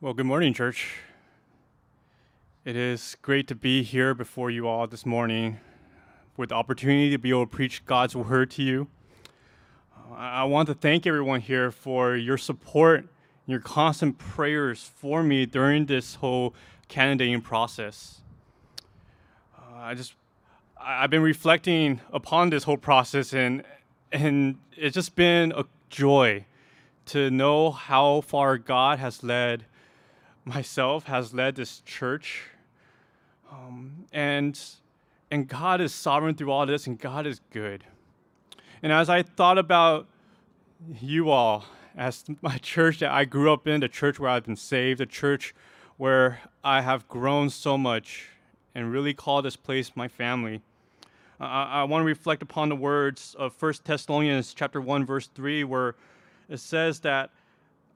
Well, good morning, church. It is great to be here before you all this morning with the opportunity to be able to preach God's word to you. Uh, I want to thank everyone here for your support, your constant prayers for me during this whole candidating process. Uh, I just, I've been reflecting upon this whole process, and and it's just been a joy to know how far God has led myself has led this church. Um, and, and God is sovereign through all this, and God is good. And as I thought about you all, as my church that I grew up in, the church where I've been saved, the church where I have grown so much and really call this place my family. I, I want to reflect upon the words of 1 Thessalonians chapter 1 verse 3 where it says that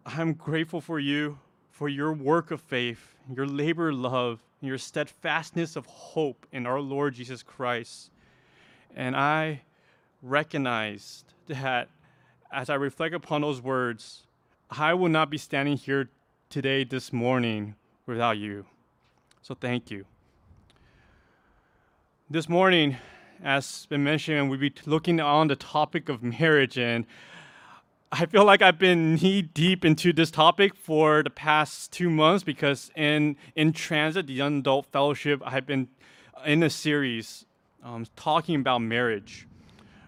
I'm grateful for you for your work of faith, your labor of love, your steadfastness of hope in our Lord Jesus Christ. And I recognized that as I reflect upon those words, I will not be standing here today, this morning, without you. So thank you. This morning, as been mentioned, we'll be looking on the topic of marriage and I feel like I've been knee deep into this topic for the past two months because in in transit, the young adult fellowship, I've been in a series um, talking about marriage.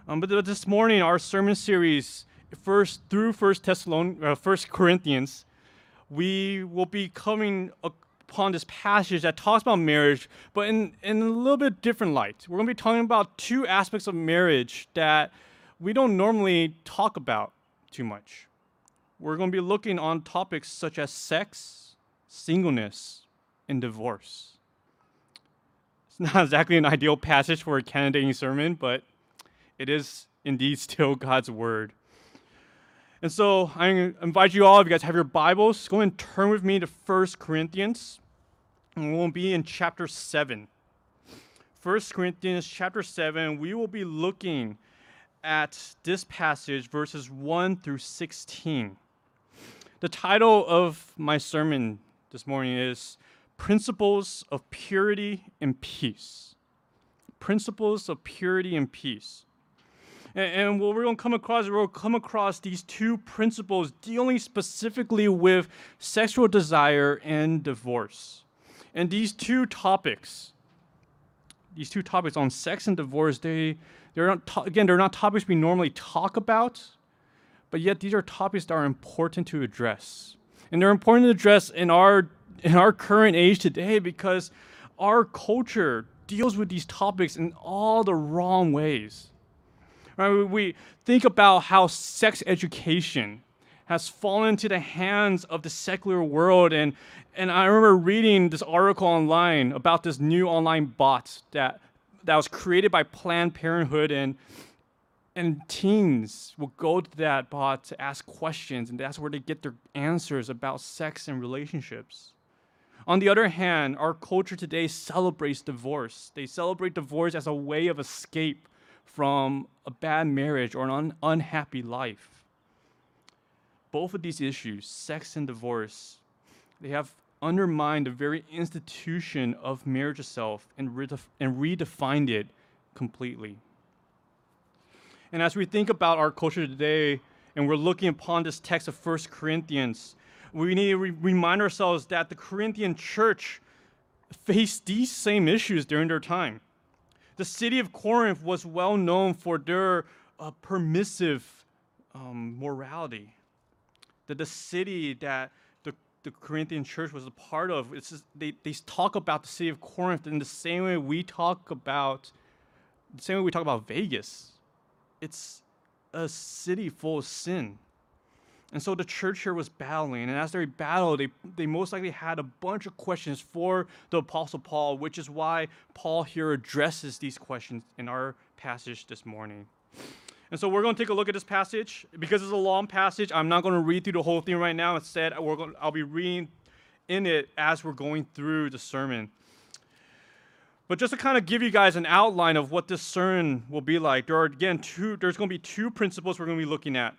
Um, but this morning, our sermon series, first through First Thessalonians, uh, First Corinthians, we will be coming upon this passage that talks about marriage, but in in a little bit different light. We're going to be talking about two aspects of marriage that we don't normally talk about too much. We're going to be looking on topics such as sex, singleness, and divorce. It's not exactly an ideal passage for a candidating sermon, but it is indeed still God's word. And so I invite you all, if you guys have your Bibles, go and turn with me to 1 Corinthians. And we'll be in chapter 7. 1 Corinthians chapter 7, we will be looking at this passage, verses 1 through 16. The title of my sermon this morning is Principles of Purity and Peace. Principles of Purity and Peace. And, and what we're going to come across, to come across these two principles dealing specifically with sexual desire and divorce. And these two topics, these two topics on sex and divorce, they they're not again, they're not topics we normally talk about, but yet these are topics that are important to address. And they're important to address in our in our current age today because our culture deals with these topics in all the wrong ways. Right? We think about how sex education has fallen into the hands of the secular world and and I remember reading this article online about this new online bot that that was created by Planned Parenthood and and teens will go to that bot to ask questions and that's where they get their answers about sex and relationships. On the other hand, our culture today celebrates divorce. They celebrate divorce as a way of escape from a bad marriage or an un- unhappy life. Both of these issues, sex and divorce, they have undermined the very institution of marriage itself and, redef- and redefined it completely. And as we think about our culture today, and we're looking upon this text of 1 Corinthians, we need to re- remind ourselves that the Corinthian church faced these same issues during their time. The city of Corinth was well known for their uh, permissive um, morality. That the city that the Corinthian church was a part of. It's just, they, they talk about the city of Corinth in the same way we talk about the same way we talk about Vegas. It's a city full of sin. And so the church here was battling, and as they battled, they, they most likely had a bunch of questions for the Apostle Paul, which is why Paul here addresses these questions in our passage this morning. And so we're going to take a look at this passage. Because it's a long passage, I'm not going to read through the whole thing right now. Instead, I'll be reading in it as we're going through the sermon. But just to kind of give you guys an outline of what this sermon will be like, there are again two. There's going to be two principles we're going to be looking at.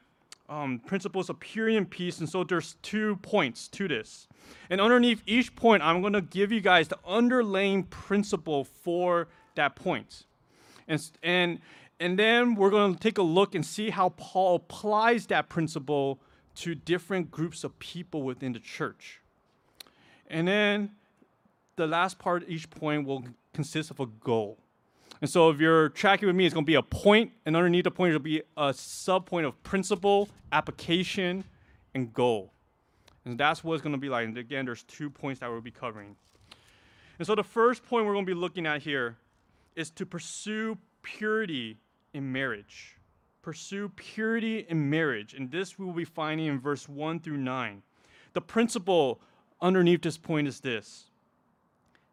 um, principles of purity and peace. And so there's two points to this. And underneath each point, I'm going to give you guys the underlying principle for that point. And, and, and then we're going to take a look and see how Paul applies that principle to different groups of people within the church. And then the last part of each point will consist of a goal. And so if you're tracking with me, it's going to be a point, and underneath the point, it'll be a sub point of principle, application, and goal. And that's what it's going to be like. And again, there's two points that we'll be covering. And so the first point we're going to be looking at here is to pursue purity in marriage. Pursue purity in marriage. And this we will be finding in verse 1 through 9. The principle underneath this point is this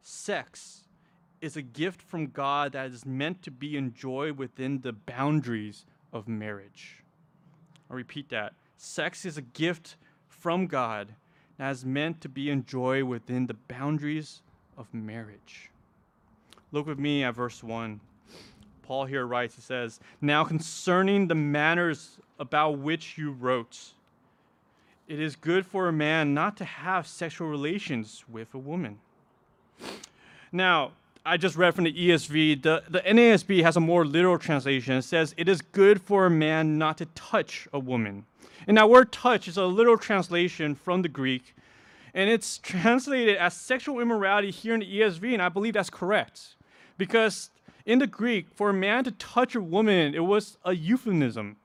sex is a gift from God that is meant to be enjoyed within the boundaries of marriage. I'll repeat that. Sex is a gift from God that is meant to be enjoyed within the boundaries of marriage. Look with me at verse 1. Paul here writes, he says, Now concerning the manners about which you wrote, it is good for a man not to have sexual relations with a woman. Now, I just read from the ESV. The, the NASB has a more literal translation. It says, It is good for a man not to touch a woman. And that word touch is a literal translation from the Greek, and it's translated as sexual immorality here in the ESV, and I believe that's correct. Because in the Greek, for a man to touch a woman, it was a euphemism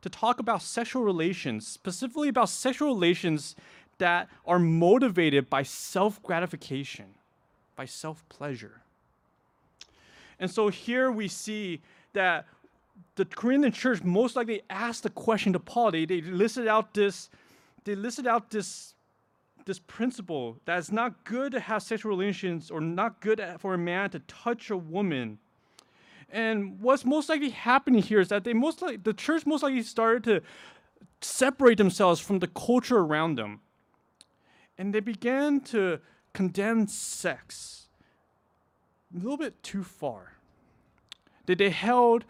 to talk about sexual relations, specifically about sexual relations that are motivated by self gratification, by self pleasure. And so here we see that the Corinthian church most likely asked the question to Paul. They, they listed out this, they listed out this, this principle that it's not good to have sexual relations or not good for a man to touch a woman. And what's most likely happening here is that they most likely, the church most likely started to separate themselves from the culture around them. And they began to condemn sex a little bit too far. That they held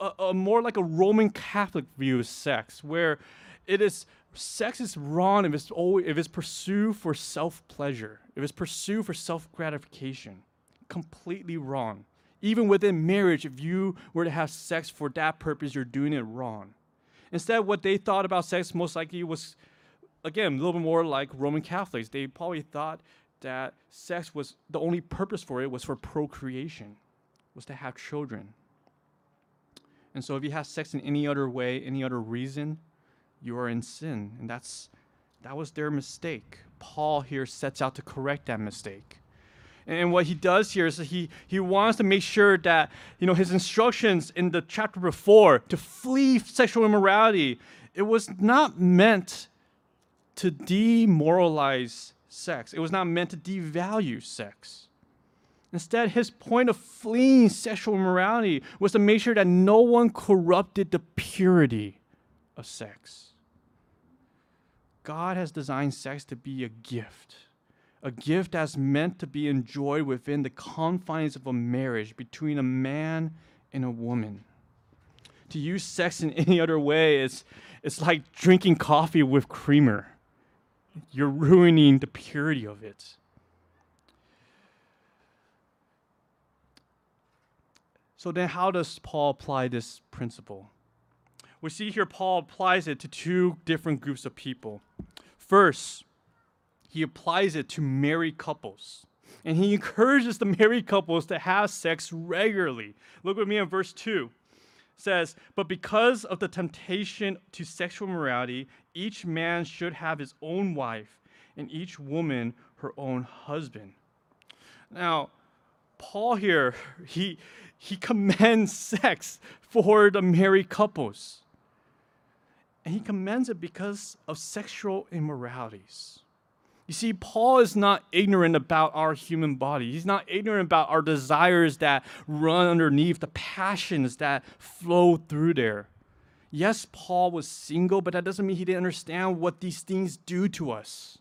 a, a more like a Roman Catholic view of sex, where it is sex is wrong if it's always, if it's pursued for self pleasure, if it's pursued for self gratification. Completely wrong. Even within marriage, if you were to have sex for that purpose, you're doing it wrong. Instead, what they thought about sex most likely was, again, a little bit more like Roman Catholics. They probably thought that sex was the only purpose for it was for procreation, was to have children. And so if you have sex in any other way, any other reason, you are in sin. And that's that was their mistake. Paul here sets out to correct that mistake. And what he does here is he, he wants to make sure that you know his instructions in the chapter before to flee sexual immorality, it was not meant to demoralize sex. It was not meant to devalue sex. Instead, his point of fleeing sexual immorality was to make sure that no one corrupted the purity of sex. God has designed sex to be a gift a gift that's meant to be enjoyed within the confines of a marriage between a man and a woman. To use sex in any other way is it's like drinking coffee with creamer. You're ruining the purity of it. So then how does Paul apply this principle? We see here Paul applies it to two different groups of people. First, he applies it to married couples. And he encourages the married couples to have sex regularly. Look with me in verse 2. It says, But because of the temptation to sexual morality, each man should have his own wife, and each woman her own husband. Now, Paul here, he, he commends sex for the married couples. And he commends it because of sexual immoralities. You see, Paul is not ignorant about our human body. He's not ignorant about our desires that run underneath, the passions that flow through there. Yes, Paul was single, but that doesn't mean he didn't understand what these things do to us.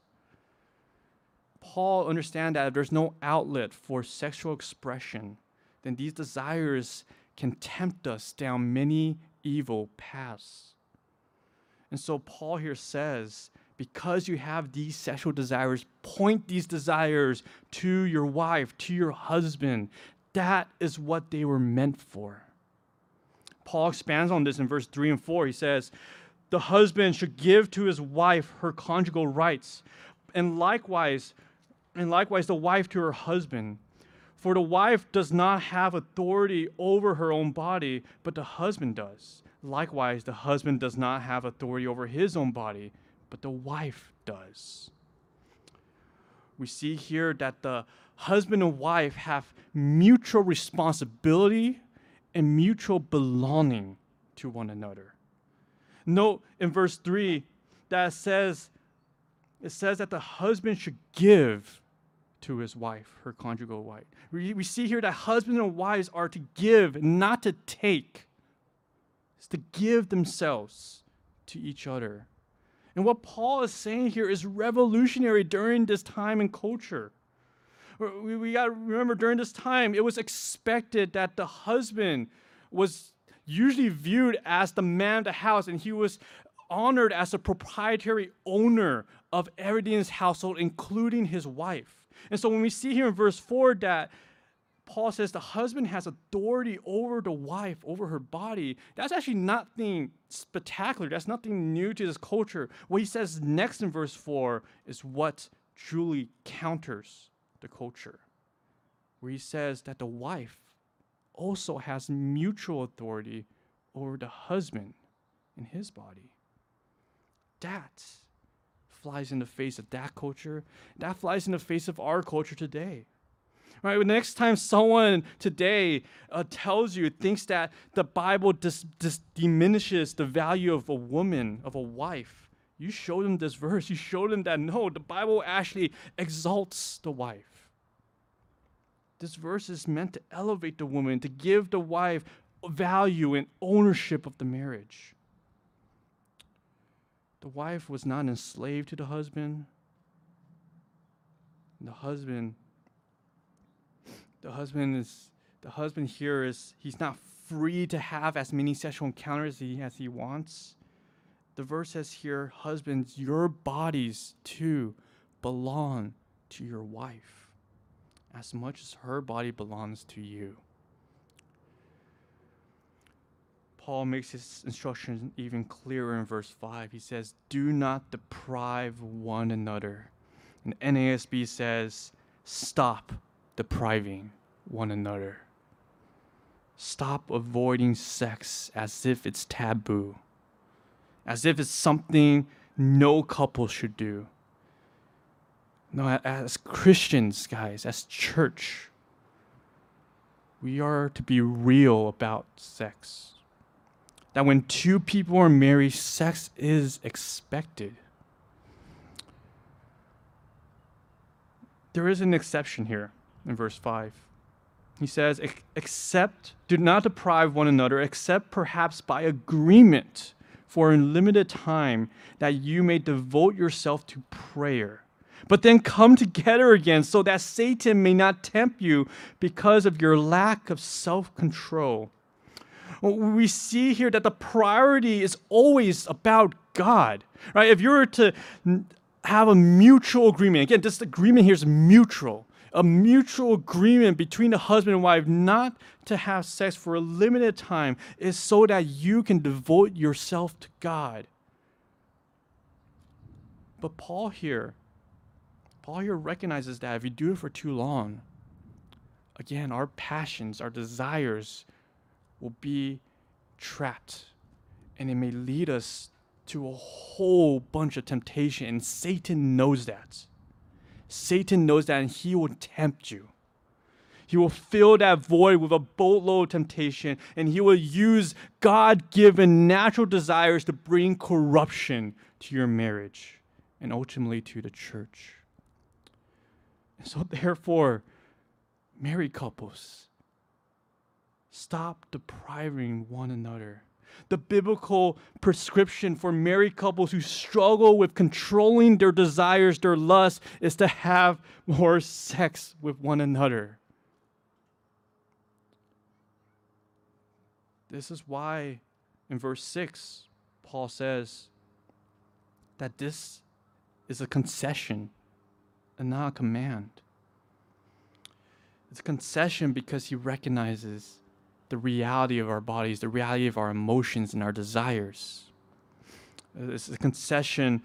Paul understands that if there's no outlet for sexual expression, then these desires can tempt us down many evil paths. And so Paul here says, because you have these sexual desires, point these desires to your wife, to your husband. That is what they were meant for. Paul expands on this in verse 3 and 4. He says, The husband should give to his wife her conjugal rights, and likewise, and likewise the wife to her husband. For the wife does not have authority over her own body, but the husband does. Likewise, the husband does not have authority over his own body, but the wife does. We see here that the husband and wife have mutual responsibility and mutual belonging to one another. Note in verse 3 that it says it says that the husband should give to his wife, her conjugal wife. We, we see here that husbands and wives are to give, not to take. It's to give themselves to each other. And what Paul is saying here is revolutionary during this time and culture. We, we got to remember during this time, it was expected that the husband was usually viewed as the man of the house, and he was honored as a proprietary owner of everything in his household, including his wife. And so when we see here in verse 4 that Paul says the husband has authority over the wife, over her body, that's actually nothing spectacular. That's nothing new to this culture. What he says next in verse 4 is what truly counters the culture, where he says that the wife also has mutual authority over the husband in his body. That flies in the face of that culture. That flies in the face of our culture today. Right? The next time someone today uh, tells you, thinks that the Bible dis- dis- diminishes the value of a woman, of a wife, you show them this verse. You show them that no, the Bible actually exalts the wife. This verse is meant to elevate the woman, to give the wife value and ownership of the marriage. The wife was not enslaved to the husband. The husband, the husband is the husband here is he's not free to have as many sexual encounters as he, as he wants. The verse says here, husbands, your bodies too belong to your wife as much as her body belongs to you. Paul makes his instruction even clearer in verse 5. He says, Do not deprive one another. And NASB says, Stop depriving one another. Stop avoiding sex as if it's taboo, as if it's something no couple should do. No, as Christians, guys, as church, we are to be real about sex that when two people are married, sex is expected. There is an exception here in verse 5. He says, Except, do not deprive one another, except perhaps by agreement for a limited time, that you may devote yourself to prayer. But then come together again so that Satan may not tempt you because of your lack of self control we see here that the priority is always about God, right? If you were to have a mutual agreement, again, this agreement here is mutual, a mutual agreement between the husband and wife not to have sex for a limited time is so that you can devote yourself to God. But Paul here, Paul here recognizes that if you do it for too long, again, our passions, our desires, will be trapped and it may lead us to a whole bunch of temptation. And Satan knows that. Satan knows that, and he will tempt you. He will fill that void with a boatload of temptation, and he will use God given natural desires to bring corruption to your marriage and ultimately to the church. So, therefore, married couples, Stop depriving one another. The biblical prescription for married couples who struggle with controlling their desires, their lust, is to have more sex with one another. This is why in verse 6, Paul says, that this is a concession and not a command. It's a concession because he recognizes the reality of our bodies, the reality of our emotions and our desires. It's a concession,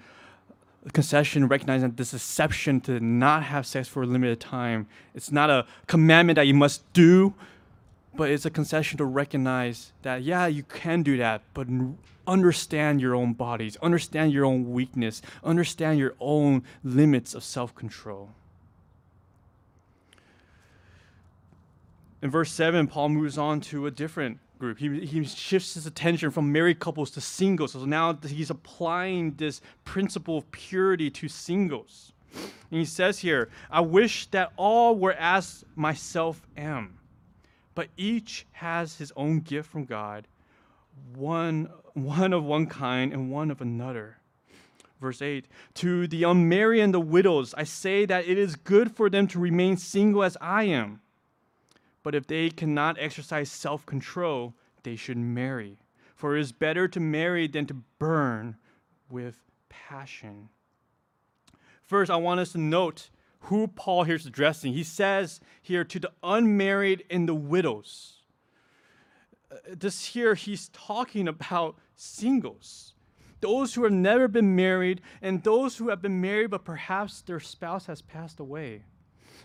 a concession recognizing this exception to not have sex for a limited time. It's not a commandment that you must do, but it's a concession to recognize that, yeah, you can do that, but understand your own bodies, understand your own weakness, understand your own limits of self control. In verse 7, Paul moves on to a different group. He, he shifts his attention from married couples to singles. So now he's applying this principle of purity to singles. And he says here, I wish that all were as myself am, but each has his own gift from God, one, one of one kind and one of another. Verse 8 To the unmarried and the widows, I say that it is good for them to remain single as I am. But if they cannot exercise self control, they should marry. For it is better to marry than to burn with passion. First, I want us to note who Paul here is addressing. He says here to the unmarried and the widows. Uh, this here, he's talking about singles, those who have never been married, and those who have been married but perhaps their spouse has passed away.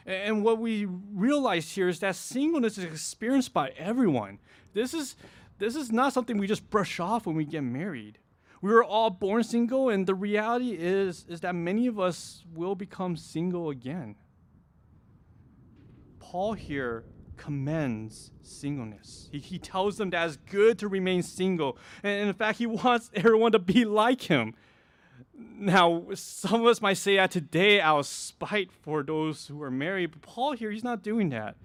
And what we realize here is that singleness is experienced by everyone. This is this is not something we just brush off when we get married. We were all born single, and the reality is, is that many of us will become single again. Paul here commends singleness. He, he tells them that it's good to remain single. And in fact, he wants everyone to be like him. Now, some of us might say that today out of spite for those who are married, but Paul here, he's not doing that.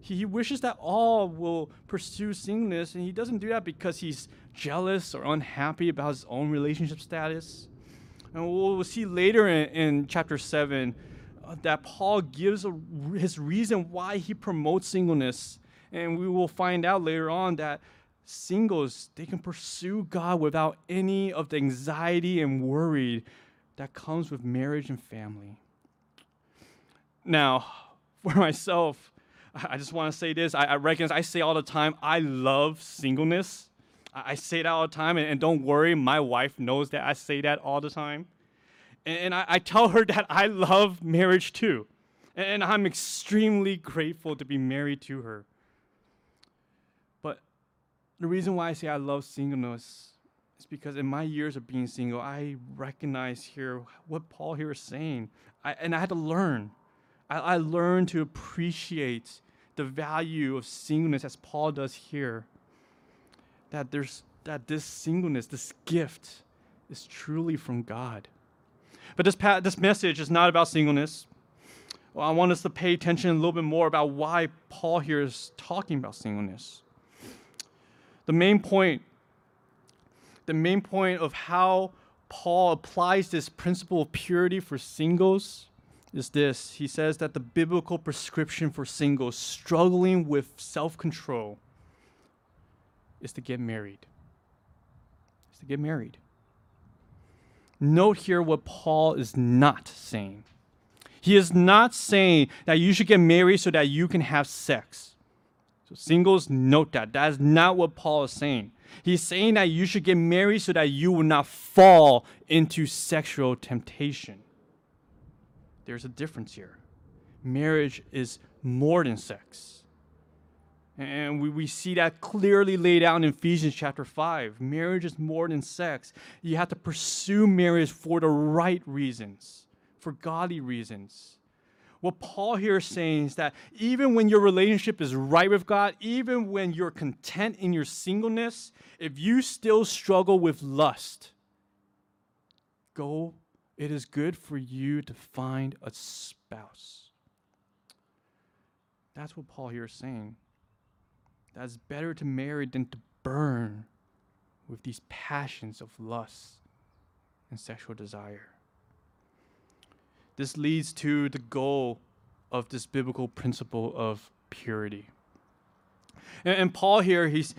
He, he wishes that all will pursue singleness, and he doesn't do that because he's jealous or unhappy about his own relationship status. And we'll, we'll see later in, in chapter 7 uh, that Paul gives a, his reason why he promotes singleness. And we will find out later on that singles, they can pursue God without any of the anxiety and worry that comes with marriage and family. Now, for myself, I just want to say this. I, I recognize I say all the time, I love singleness. I, I say that all the time, and, and, don't worry, my wife knows that I say that all the time. And, and I, I, tell her that I love marriage too. And, and I'm extremely grateful to be married to her the reason why I say I love singleness is because in my years of being single, I recognize here what Paul here is saying. I, and I had to learn. I, I learned to appreciate the value of singleness as Paul does here. That there's that this singleness, this gift, is truly from God. But this, pa- this message is not about singleness. Well, I want us to pay attention a little bit more about why Paul here is talking about singleness. The main point, the main point of how Paul applies this principle of purity for singles is this. He says that the biblical prescription for singles struggling with self control is to get married. Is to get married. Note here what Paul is not saying. He is not saying that you should get married so that you can have sex. So singles, note that. That is not what Paul is saying. He's saying that you should get married so that you will not fall into sexual temptation. There's a difference here. Marriage is more than sex. And we, we see that clearly laid out in Ephesians chapter 5. Marriage is more than sex. You have to pursue marriage for the right reasons, for godly reasons what Paul here is saying is that even when your relationship is right with God, even when you're content in your singleness, if you still struggle with lust, go, it is good for you to find a spouse. That's what Paul here is saying. That's better to marry than to burn with these passions of lust and sexual desire. This leads to the goal of this biblical principle of purity. And, and Paul here, he's,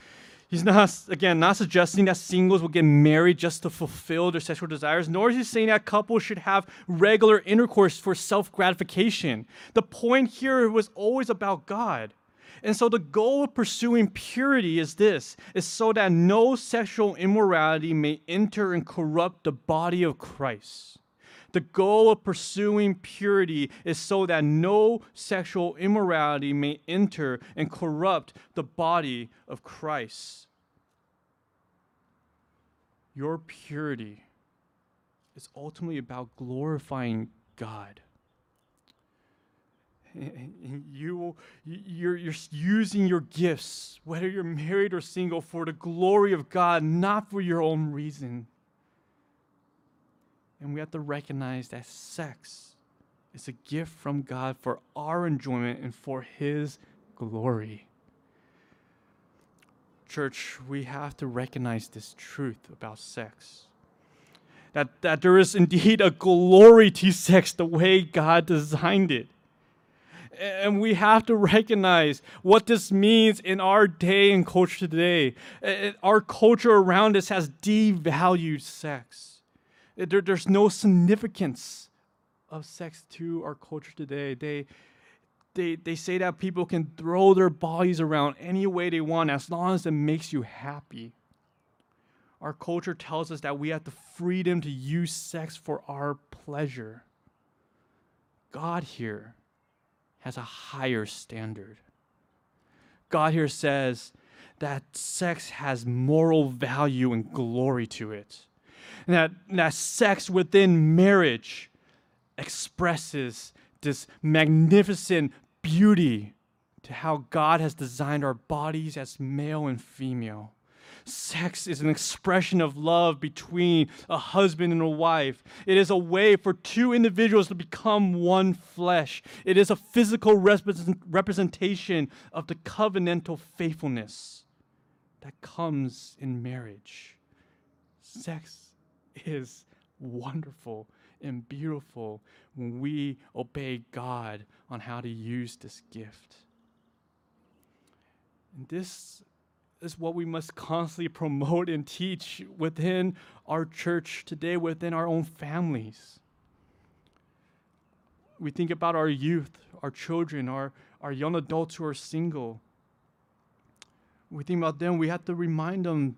He's not, again, not suggesting that singles will get married just to fulfill their sexual desires, nor is he saying that couples should have regular intercourse for self gratification. The point here was always about God. And so the goal of pursuing purity is this is so that no sexual immorality may enter and corrupt the body of Christ. The goal of pursuing purity is so that no sexual immorality may enter and corrupt the body of Christ. Your purity is ultimately about glorifying God. You, you're, you're using your gifts, whether you're married or single, for the glory of God, not for your own reason. And we have to recognize that sex is a gift from God for our enjoyment and for His glory. Church, we have to recognize this truth about sex. That, that there is indeed a glory to sex the way God designed it. And we have to recognize what this means in our day and culture today. Our culture around us has devalued sex there, there's no significance of sex to our culture today. They, they, they say that people can throw their bodies around any way they want as long as it makes you happy. Our culture tells us that we have the freedom to use sex for our pleasure. God here has a higher standard. God here says that sex has moral value and glory to it that, that sex within marriage expresses this magnificent beauty to how God has designed our bodies as male and female. Sex is an expression of love between a husband and a wife. It is a way for two individuals to become one flesh. It is a physical representation of the covenantal faithfulness that comes in marriage. Sex is wonderful and beautiful when we obey God on how to use this gift. And this is what we must constantly promote and teach within our church today, within our own families. We think about our youth, our children, our, our young adults who are single. We think about them, we have to remind them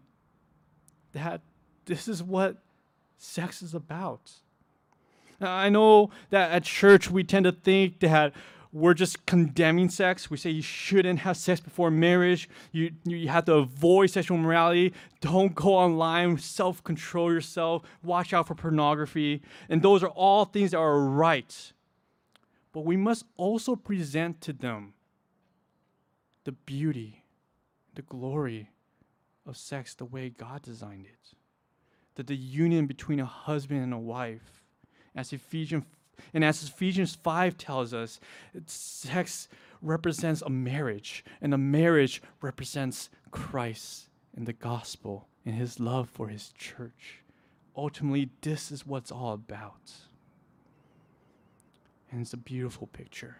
that this is what sex is about. I know that at church we tend to think that we're just condemning sex. We say you shouldn't have sex before marriage. You, you have to avoid sexual morality. Don't go online. Self control yourself. Watch out for pornography. And those are all things that are right. But we must also present to them the beauty, the glory of sex the way God designed it that the union between a husband and a wife, as Ephesians and as Ephesians 5 tells us, sex represents a marriage, and a marriage represents Christ and the gospel and his love for his church. Ultimately, this is what it's all about. And it's a beautiful picture.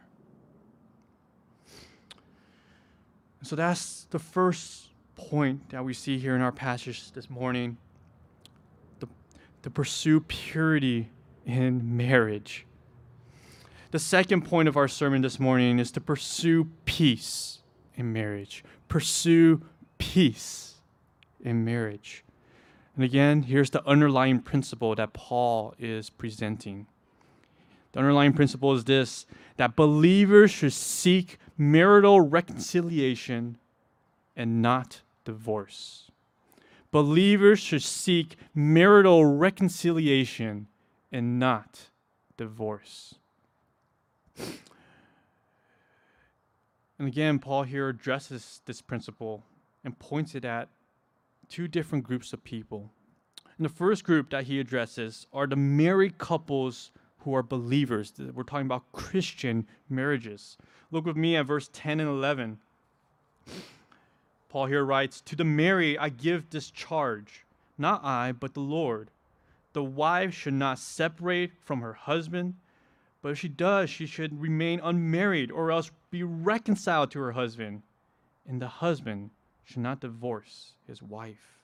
So that's the first point that we see here in our passage this morning to pursue purity in marriage. The second point of our sermon this morning is to pursue peace in marriage. Pursue peace in marriage. And again, here's the underlying principle that Paul is presenting. The underlying principle is this that believers should seek marital reconciliation and not divorce believers should seek marital reconciliation and not divorce. And again, Paul here addresses this principle and points it at two different groups of people. And the first group that he addresses are the married couples who are believers. We're talking about Christian marriages. Look with me at verse 10 and 11. Paul here writes, To the married I give this charge, not I, but the Lord. The wife should not separate from her husband, but if she does, she should remain unmarried or else be reconciled to her husband, and the husband should not divorce his wife.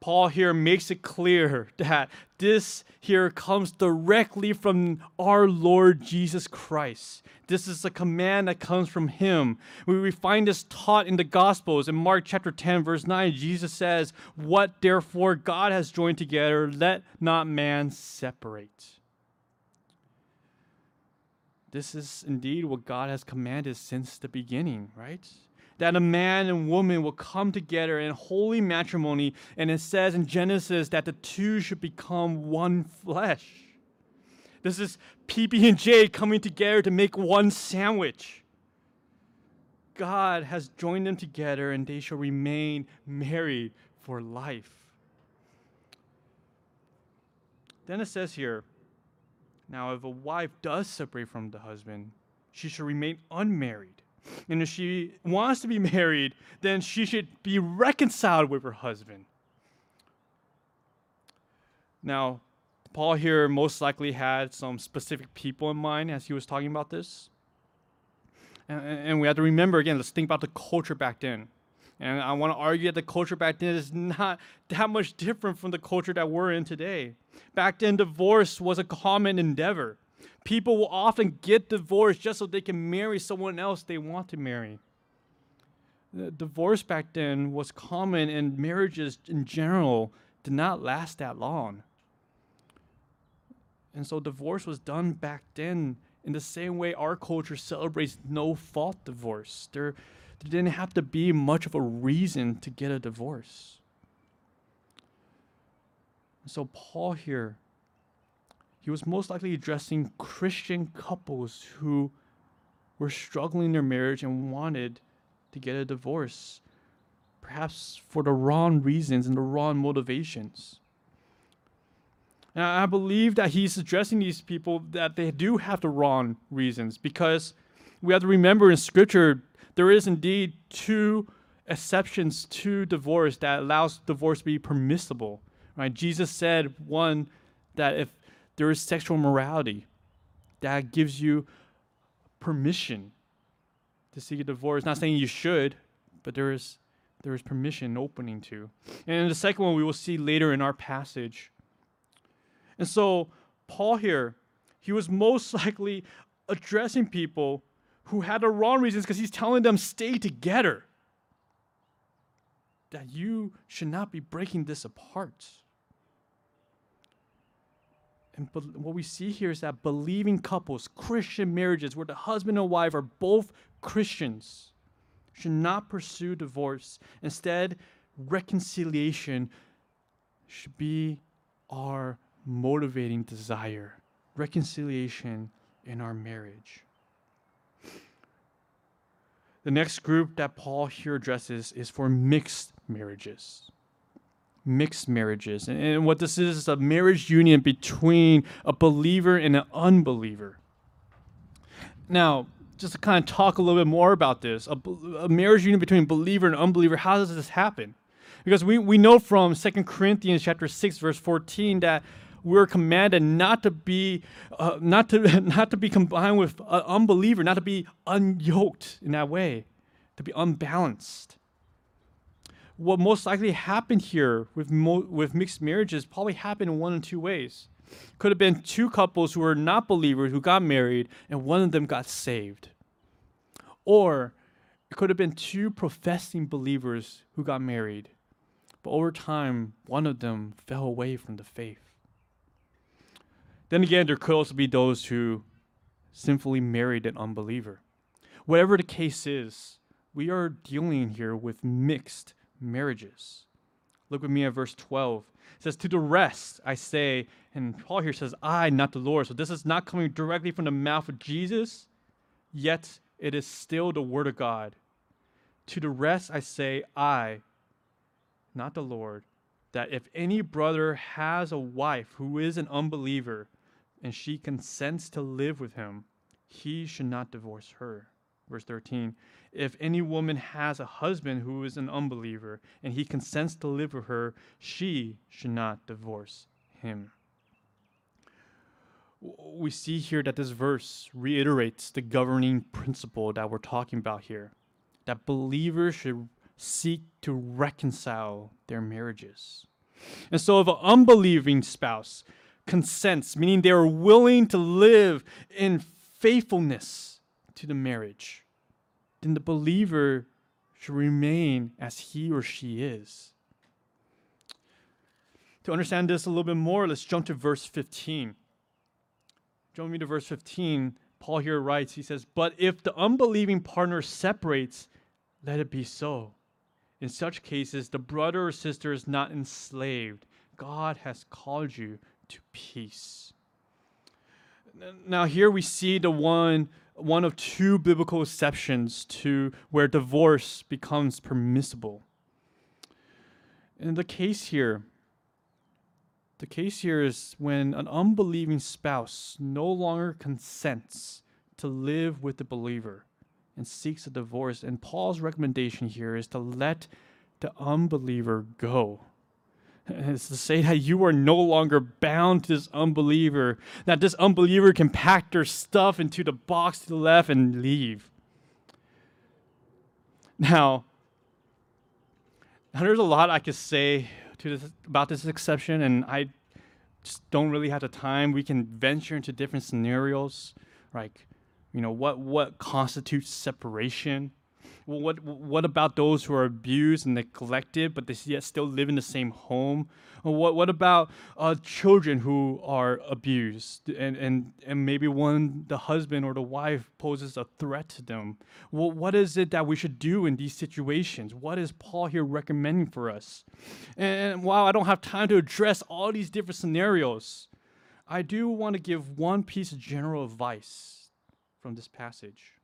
Paul here makes it clear that this here comes directly from our Lord Jesus Christ. This is a command that comes from him. We find this taught in the Gospels. In Mark chapter 10, verse 9, Jesus says, What therefore God has joined together, let not man separate. This is indeed what God has commanded since the beginning, right? That a man and woman will come together in holy matrimony. And it says in Genesis that the two should become one flesh. This is PB and J coming together to make one sandwich. God has joined them together and they shall remain married for life. Then it says here, now if a wife does separate from the husband, she shall remain unmarried and if she wants to be married, then she should be reconciled with her husband. Now, Paul here most likely had some specific people in mind as he was talking about this. And, and we have to remember again, let's think about the culture back then. And I want to argue that the culture back then is not that much different from the culture that we're in today. Back then, divorce was a common endeavor. People will often get divorced just so they can marry someone else they want to marry. Divorce back then was common, and marriages in general did not last that long. And so divorce was done back then in the same way our culture celebrates no fault divorce. There, there didn't have to be much of a reason to get a divorce. So Paul here he was most likely addressing Christian couples who were struggling in their marriage and wanted to get a divorce, perhaps for the wrong reasons and the wrong motivations. And I believe that he's addressing these people that they do have the wrong reasons because we have to remember in scripture there is indeed two exceptions to divorce that allows divorce to be permissible. Right? Jesus said one that if there is sexual morality that gives you permission to seek a divorce. Not saying you should, but there is there is permission opening to. And the second one we will see later in our passage. And so Paul here, he was most likely addressing people who had the wrong reasons because he's telling them stay together. That you should not be breaking this apart. And what we see here is that believing couples, Christian marriages, where the husband and wife are both Christians, should not pursue divorce. Instead, reconciliation should be our motivating desire. Reconciliation in our marriage. The next group that Paul here addresses is for mixed marriages mixed marriages. And what this is is a marriage union between a believer and an unbeliever. Now, just to kind of talk a little bit more about this, a, a marriage union between believer and unbeliever, how does this happen? Because we, we know from Second Corinthians chapter 6, verse 14, that we're commanded not to be uh, not to not to be combined with an unbeliever, not to be unyoked in that way, to be unbalanced what most likely happened here with mo- with mixed marriages probably happened in one of two ways. Could have been two couples who were not believers who got married, and one of them got saved. Or it could have been two professing believers who got married, but over time, one of them fell away from the faith. Then again, there could also be those who sinfully married an unbeliever. Whatever the case is, we are dealing here with mixed marriages. Look with me at verse 12. It says, To the rest I say, and Paul here says, I, not the Lord. So this is not coming directly from the mouth of Jesus, yet it is still the word of God. To the rest I say, I, not the Lord, that if any brother has a wife who is an unbeliever and she consents to live with him, he should not divorce her. Verse 13 If any woman has a husband who is an unbeliever and he consents to live with her, she should not divorce him. We see here that this verse reiterates the governing principle that we're talking about here that believers should seek to reconcile their marriages. And so, if an unbelieving spouse consents, meaning they are willing to live in faithfulness to the marriage, then the believer should remain as he or she is. To understand this a little bit more, let's jump to verse 15. Jump me to verse 15. Paul here writes, he says, But if the unbelieving partner separates, let it be so. In such cases, the brother or sister is not enslaved. God has called you to peace. Now, here we see the one, one of two biblical exceptions to where divorce becomes permissible. In the case here, the case here is when an unbelieving spouse no longer consents to live with the believer and seeks a divorce. And Paul's recommendation here is to let the unbeliever go. It's to say that you are no longer bound to this unbeliever, that this unbeliever can pack their stuff into the box to the left and leave. Now, now there's a lot I could say to this, about this exception, and I just don't really have the time. We can venture into different scenarios, like, you know, what what constitutes separation? Well, what what about those who are abused and neglected, but they yet still live in the same home? What what about uh, children who are abused and, and and maybe one the husband or the wife poses a threat to them? Well, what is it that we should do in these situations? What is Paul here recommending for us? And while I don't have time to address all these different scenarios, I do want to give one piece of general advice from this passage.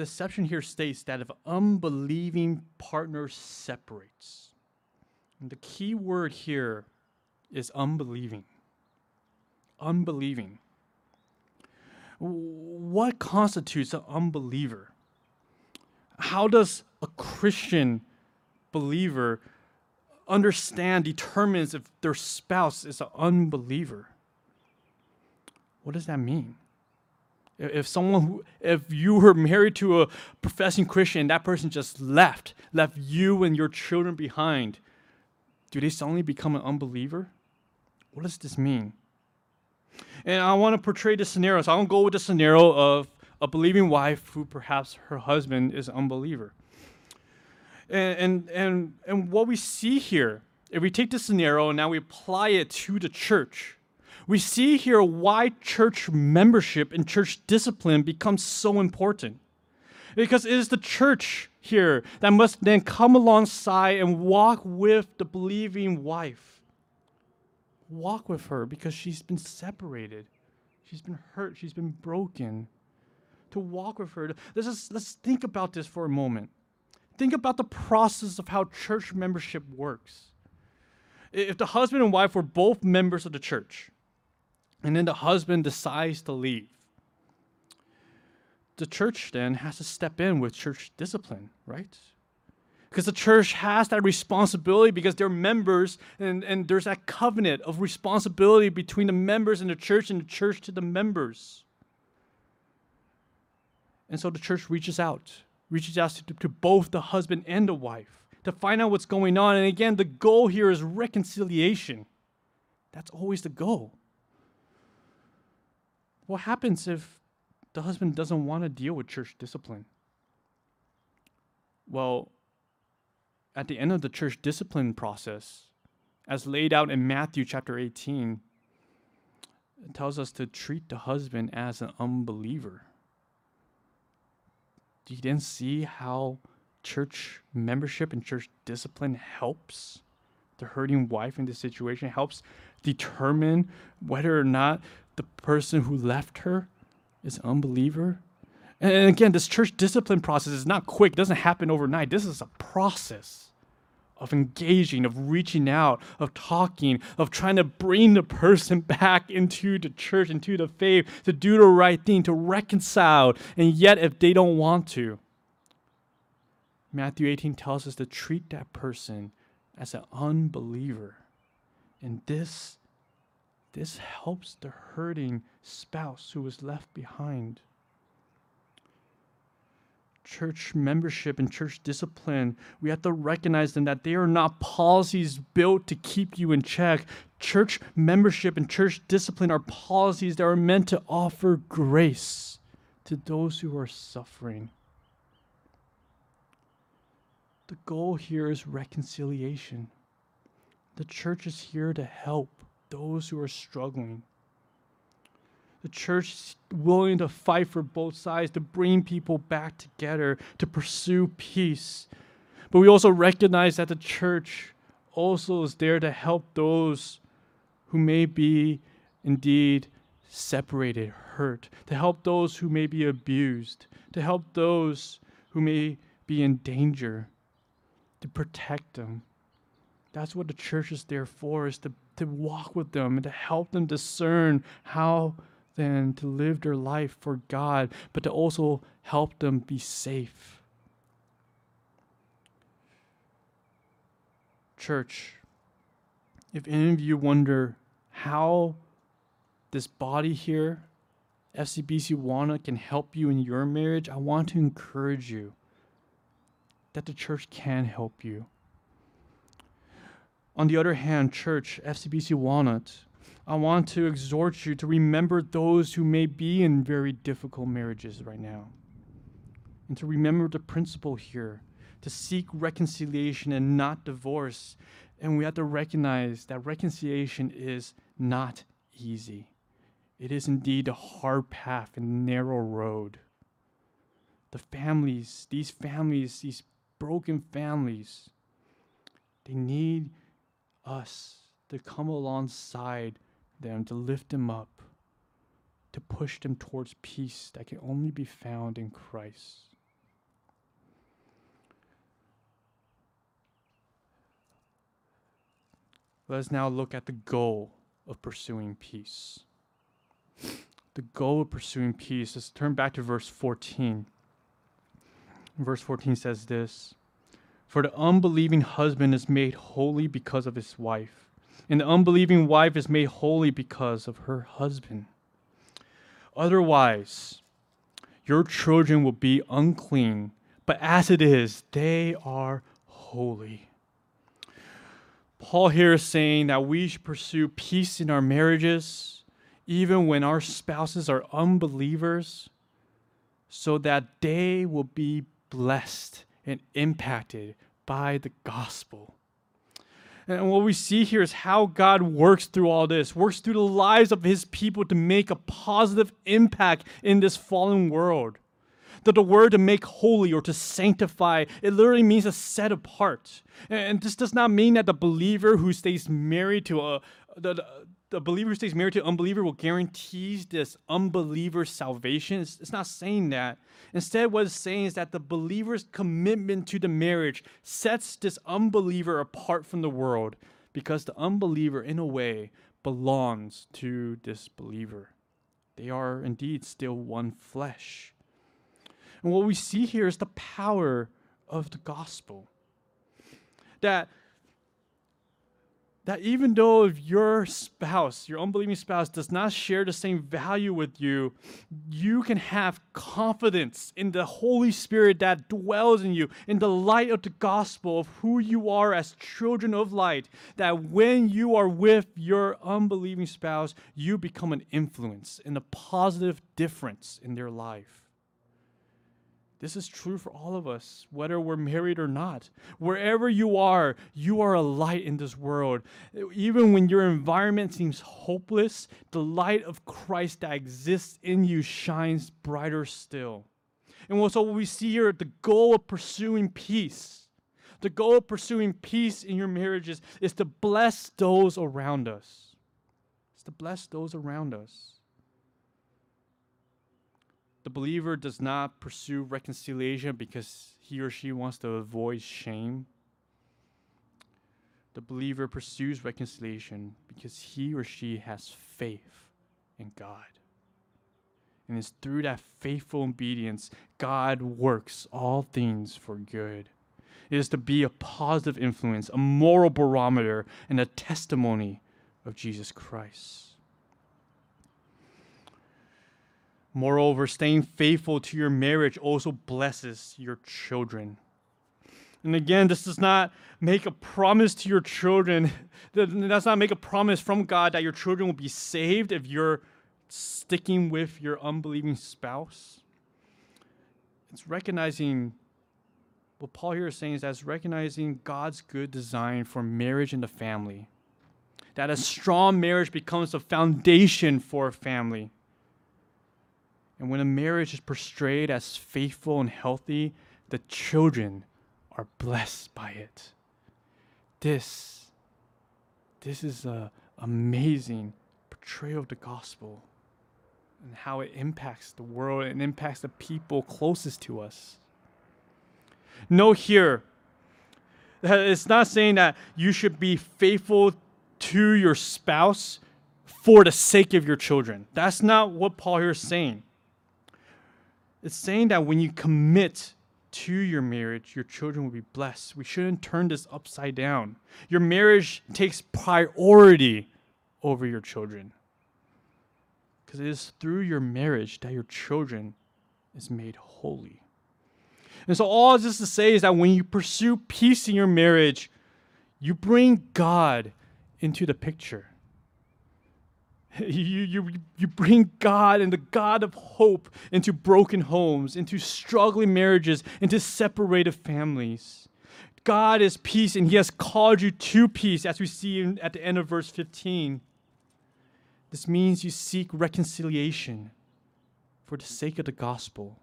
The exception here states that if unbelieving partner separates, the key word here is unbelieving. Unbelieving. What constitutes an unbeliever? How does a Christian believer understand, determines if their spouse is an unbeliever? What does that mean? If someone, who, if you were married to a professing Christian, that person just left, left you and your children behind, do they suddenly become an unbeliever? What does this mean? And I want to portray the scenario. So I don't go with the scenario of a believing wife who perhaps her husband is an unbeliever. And, and, and, and what we see here, if we take this scenario and now we apply it to the church, we see here why church membership and church discipline becomes so important. Because it is the church here that must then come alongside and walk with the believing wife. Walk with her because she's been separated. She's been hurt. She's been broken. To walk with her. Let's, let's think about this for a moment. Think about the process of how church membership works. If the husband and wife were both members of the church, and then the husband decides to leave. The church then has to step in with church discipline, right? Because the church has that responsibility because they're members and, and there's that covenant of responsibility between the members and the church and the church to the members. And so the church reaches out, reaches out to, to both the husband and the wife to find out what's going on. And again, the goal here is reconciliation. That's always the goal. What happens if the husband doesn't want to deal with church discipline? Well, at the end of the church discipline process, as laid out in Matthew chapter 18, it tells us to treat the husband as an unbeliever. Do you then see how church membership and church discipline helps the hurting wife in this situation, helps determine whether or not the person who left her is an unbeliever. And again, this church discipline process is not quick, it doesn't happen overnight. This is a process of engaging, of reaching out, of talking, of trying to bring the person back into the church, into the faith, to do the right thing, to reconcile. And yet, if they don't want to, Matthew 18 tells us to treat that person as an unbeliever. And this this helps the hurting spouse who was left behind. church membership and church discipline, we have to recognize them that they are not policies built to keep you in check. Church membership and church discipline are policies that are meant to offer grace to those who are suffering. The goal here is reconciliation. The church is here to help those who are struggling the church is willing to fight for both sides, to bring people back together, to pursue peace. But we also recognize that the church also is there to help those who may be indeed separated, hurt, to help those who may be abused, to help those who may be in danger, to protect them. That's what the church is there for, is to, to walk with them and to help them discern how then to live their life for God, but to also help them be safe. Church, if any of you wonder how this body here, FCBC Walnut, can help you in your marriage, I want to encourage you that the church can help you. On the other hand, church, FCBC Walnut, I want to exhort you to remember those who may be in very difficult marriages right now. And to remember the principle here to seek reconciliation and not divorce. And we have to recognize that reconciliation is not easy. It is indeed a hard path and narrow road. The families, these families, these broken families, they need us to come alongside them, to lift them up, to push them towards peace that can only be found in Christ. Let us now look at the goal of pursuing peace. The goal of pursuing peace. Let's turn back to verse 14. Verse 14 says this For the unbelieving husband is made holy because of his wife and the unbelieving wife is made holy because of her husband. Otherwise, your children will be unclean, but as it is, they are holy. Paul here is saying that we should pursue peace in our marriages, even when our spouses are unbelievers, so that they will be blessed and impacted by the gospel. And what we see here is how God works through all this, works through the lives of his people to make a positive impact in this fallen world. That the word to make holy or to sanctify, it literally means to set apart. And this does not mean that the believer who stays married to a the, the believer who stays married to unbeliever will guarantees this unbeliever's salvation. It's, it's, not saying that. Instead, what it's saying is that the believer's commitment to the marriage sets this unbeliever apart from the world because the unbeliever, in a way, belongs to this believer. They are indeed still one flesh. And what we see here is the power of the gospel. That that even though if your spouse, your unbelieving spouse, does not share the same value with you, you can have confidence in the Holy Spirit that dwells in you, in the light of the gospel of who you are as children of light. That when you are with your unbelieving spouse, you become an influence and a positive difference in their life. This is true for all of us, whether we're married or not. Wherever you are, you are a light in this world. Even when your environment seems hopeless, the light of Christ that exists in you shines brighter still. And so, what we see here, the goal of pursuing peace, the goal of pursuing peace in your marriages is to bless those around us. It's to bless those around us. The believer does not pursue reconciliation because he or she wants to avoid shame. The believer pursues reconciliation because he or she has faith in God. And it's through that faithful obedience God works all things for good. It is to be a positive influence, a moral barometer, and a testimony of Jesus Christ. Moreover, staying faithful to your marriage also blesses your children. And again, this does not make a promise to your children. That does not make a promise from God that your children will be saved if you're sticking with your unbelieving spouse. It's recognizing what Paul here is saying is that it's recognizing God's good design for marriage and the family. That a strong marriage becomes the foundation for a family. And when a marriage is portrayed as faithful and healthy, the children are blessed by it. This this is an amazing portrayal of the gospel and how it impacts the world and impacts the people closest to us. Note here that it's not saying that you should be faithful to your spouse for the sake of your children. That's not what Paul here is saying. It's saying that when you commit to your marriage, your children will be blessed. We shouldn't turn this upside down. Your marriage takes priority over your children. Because it is through your marriage that your children is made holy. And so all this to say is that when you pursue peace in your marriage, you bring God into the picture. You, you, you bring God and the God of hope into broken homes, into struggling marriages, into separated families. God is peace, and He has called you to peace, as we see at the end of verse 15. This means you seek reconciliation for the sake of the gospel.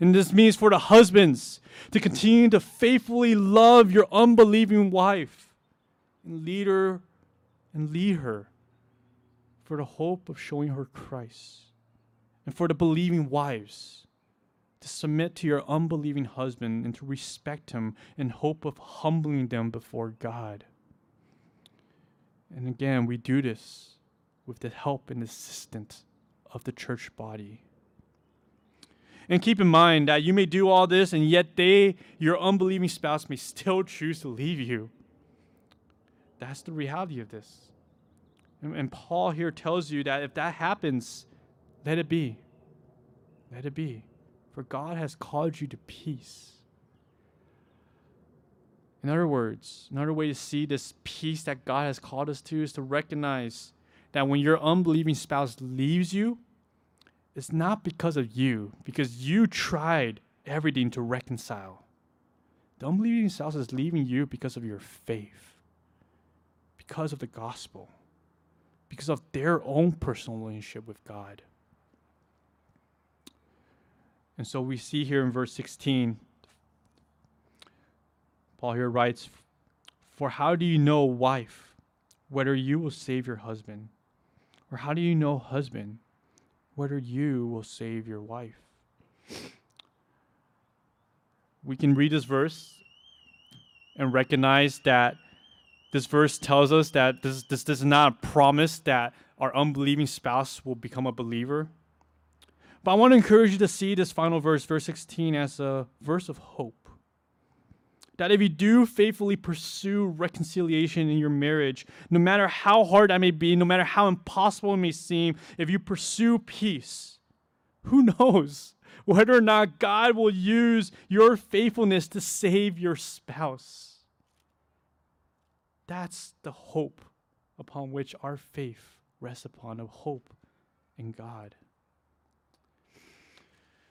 And this means for the husbands to continue to faithfully love your unbelieving wife and lead her and lead her for the hope of showing her Christ, and for the believing wives to submit to your unbelieving husband and to respect him in hope of humbling them before God. And again, we do this with the help and assistance of the church body. And keep in mind that you may do all this, and yet they, your unbelieving spouse, may still choose to leave you. That's the reality of this. And, and Paul here tells you that if that happens, let it be. Let it be. For God has called you to peace. In other words, another way to see this peace that God has called us to is to recognize that when your unbelieving spouse leaves you, it's not because of you, because you tried everything to reconcile. The unbelieving spouse is leaving you because of your faith, because of the gospel because of their own personal relationship with God. And so we see here in verse 16, Paul here writes, For how do you know, wife, whether you will save your husband? Or how do you know, husband, whether you will save your wife? We can read this verse and recognize that this verse tells us that this, this, this is not a promise that our unbelieving spouse will become a believer. But I want to encourage you to see this final verse, verse 16, as a verse of hope. That if you do faithfully pursue reconciliation in your marriage, no matter how hard that may be, no matter how impossible it may seem, if you pursue peace, who knows whether or not God will use your faithfulness to save your spouse. That's the hope upon which our faith rests upon, of hope in God.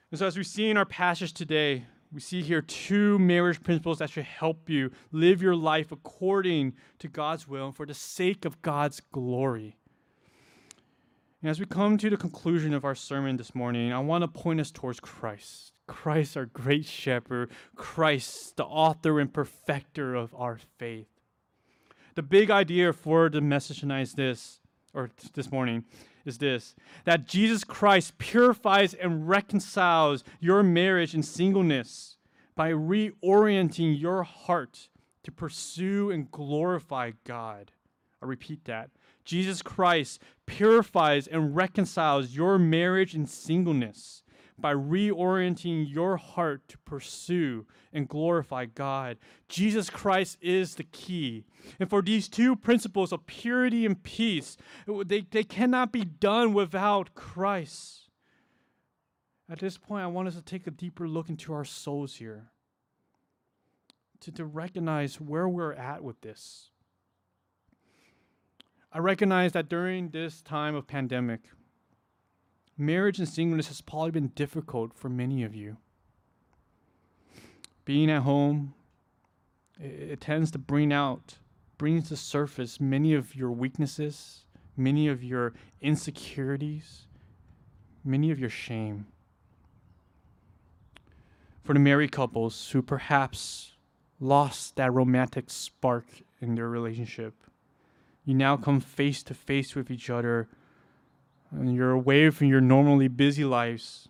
And so, as we see in our passage today, we see here two marriage principles that should help you live your life according to God's will and for the sake of God's glory. And as we come to the conclusion of our sermon this morning, I want to point us towards Christ. Christ, our great shepherd, Christ, the author and perfecter of our faith the big idea for the message tonight is this, or this morning, is this that Jesus Christ purifies and reconciles your marriage and singleness by reorienting your heart to pursue and glorify God. I repeat that. Jesus Christ purifies and reconciles your marriage and singleness by reorienting your heart to pursue and glorify God. Jesus Christ is the key. And for these two principles of purity and peace, they, they cannot be done without Christ. At this point, I want us to take a deeper look into our souls here, to, to recognize where we're at with this. I recognize that during this time of pandemic, marriage and singleness has probably been difficult for many of you. Being at home, it, it tends to bring out, brings to surface many of your weaknesses, many of your insecurities, many of your shame. For the married couples who perhaps lost that romantic spark in their relationship, you now come face to face with each other and you're away from your normally busy lives.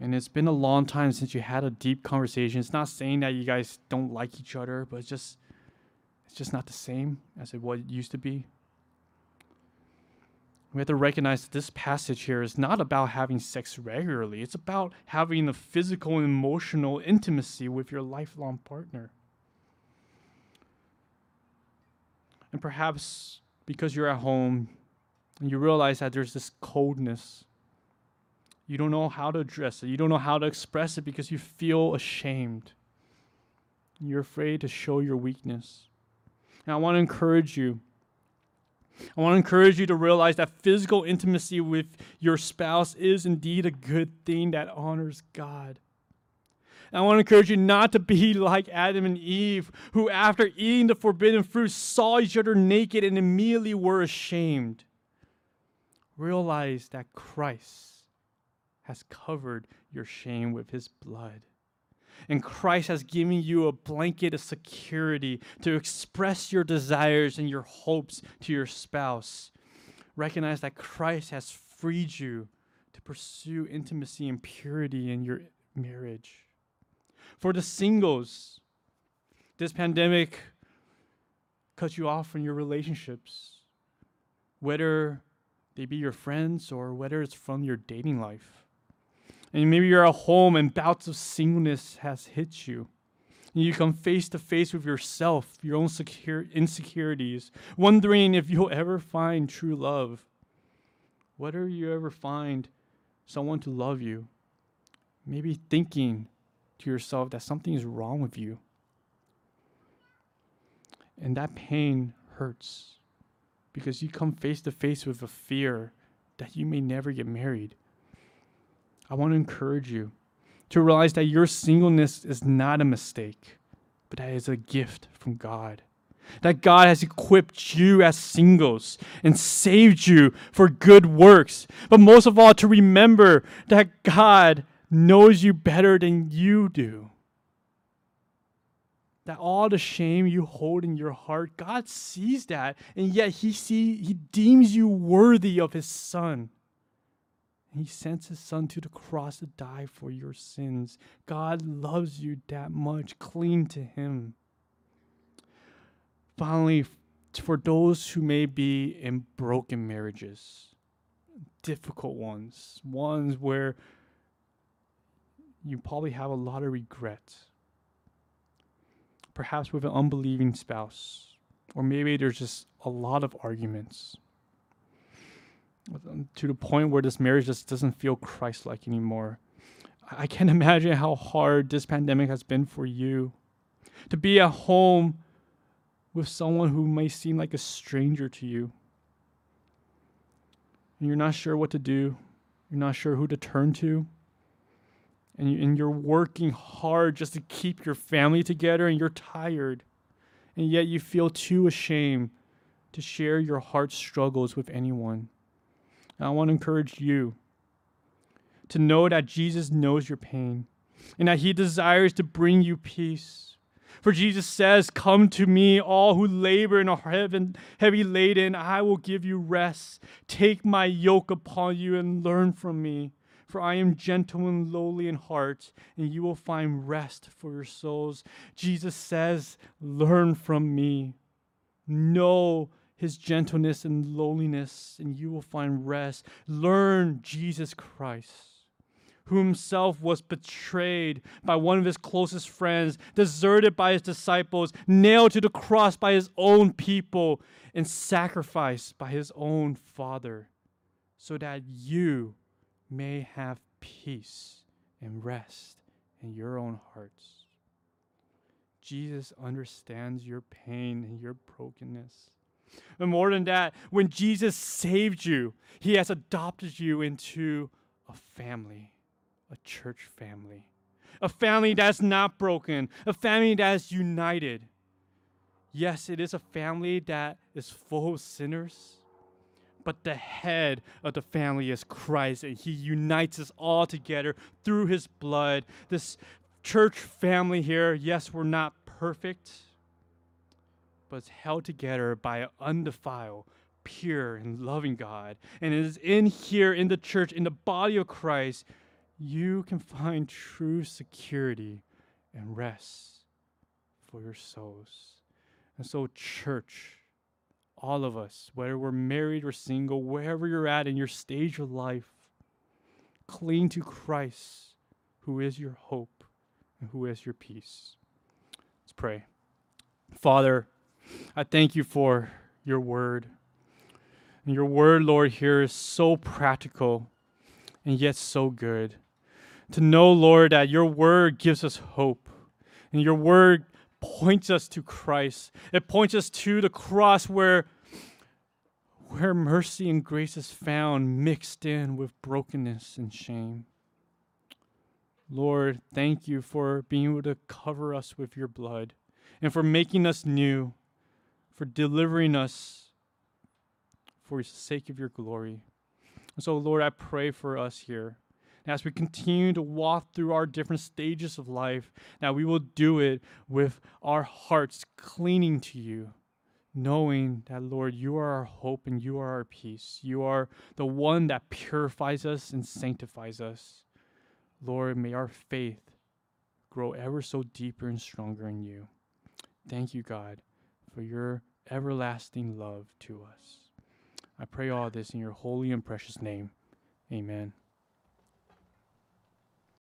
And it's been a long time since you had a deep conversation. It's not saying that you guys don't like each other, but it's just it's just not the same as it what it used to be. We have to recognize that this passage here is not about having sex regularly. It's about having a physical and emotional intimacy with your lifelong partner. And perhaps because you're at home and you realize that there's this coldness, you don't know how to address it, you don't know how to express it because you feel ashamed. You're afraid to show your weakness. And I want to encourage you. I want to encourage you to realize that physical intimacy with your spouse is indeed a good thing that honors God. And I want to encourage you not to be like Adam and Eve, who, after eating the forbidden fruit, saw each other naked and immediately were ashamed. Realize that Christ has covered your shame with his blood. And Christ has given you a blanket of security to express your desires and your hopes to your spouse. Recognize that Christ has freed you to pursue intimacy and purity in your marriage. For the singles, this pandemic cut you off from your relationships, whether they be your friends or whether it's from your dating life. And maybe you're at home and bouts of singleness has hit you. And you come face to face with yourself, your own secure insecurities, wondering if you'll ever find true love. Whether you ever find someone to love you. Maybe thinking to yourself that something is wrong with you. And that pain hurts because you come face to face with a fear that you may never get married. I want to encourage you to realize that your singleness is not a mistake, but that is a gift from God. That God has equipped you as singles and saved you for good works. But most of all, to remember that God knows you better than you do. That all the shame you hold in your heart, God sees that, and yet He see He deems you worthy of His Son. He sends His Son to the cross to die for your sins. God loves you that much. Cling to Him. Finally, for those who may be in broken marriages, difficult ones, ones where you probably have a lot of regret. Perhaps with an unbelieving spouse, or maybe there's just a lot of arguments to the point where this marriage just doesn't feel Christ like anymore. I can't imagine how hard this pandemic has been for you. To be at home with someone who may seem like a stranger to you. And you're not sure what to do, you're not sure who to turn to and, you, and you're working hard just to keep your family together and you're tired. And yet you feel too ashamed to share your heart struggles with anyone. And I want to encourage you to know that Jesus knows your pain and that he desires to bring you peace. For Jesus says, Come to me, all who labor and are heavy laden, I will give you rest. Take my yoke upon you and learn from me. For I am gentle and lowly in heart, and you will find rest for your souls. Jesus says, Learn from me. Know his gentleness and lowliness, and you will find rest. Learn Jesus Christ, who himself was betrayed by one of his closest friends, deserted by his disciples, nailed to the cross by his own people, and sacrificed by his own Father, so that you may have peace and rest in your own hearts. Jesus understands your pain and your brokenness. And more than that, when Jesus saved you, he has adopted you into a family, a church family, a family that's not broken, a family that is united. Yes, it is a family that is full of sinners, but the head of the family is Christ, and He unites us all together through His blood. This church family here, yes, we're not perfect, but it's held together by an undefiled, pure, and loving God. And it is in here, in the church, in the body of Christ, you can find true security and rest for your souls. And so, church, all of us, whether we're married or single, wherever you're at in your stage of life, cling to Christ, who is your hope and who is your peace. Let's pray. Father, I thank you for your word. And your word, Lord, here is so practical and yet so good. To know, Lord, that your word gives us hope. And your word points us to Christ. It points us to the cross where where mercy and grace is found mixed in with brokenness and shame. Lord, thank you for being able to cover us with your blood and for making us new, for delivering us for the sake of your glory. And so, Lord, I pray for us here as we continue to walk through our different stages of life, that we will do it with our hearts clinging to you, knowing that, Lord, you are our hope and you are our peace. You are the one that purifies us and sanctifies us. Lord, may our faith grow ever so deeper and stronger in you. Thank you, God, for your everlasting love to us. I pray all this in your holy and precious name. Amen.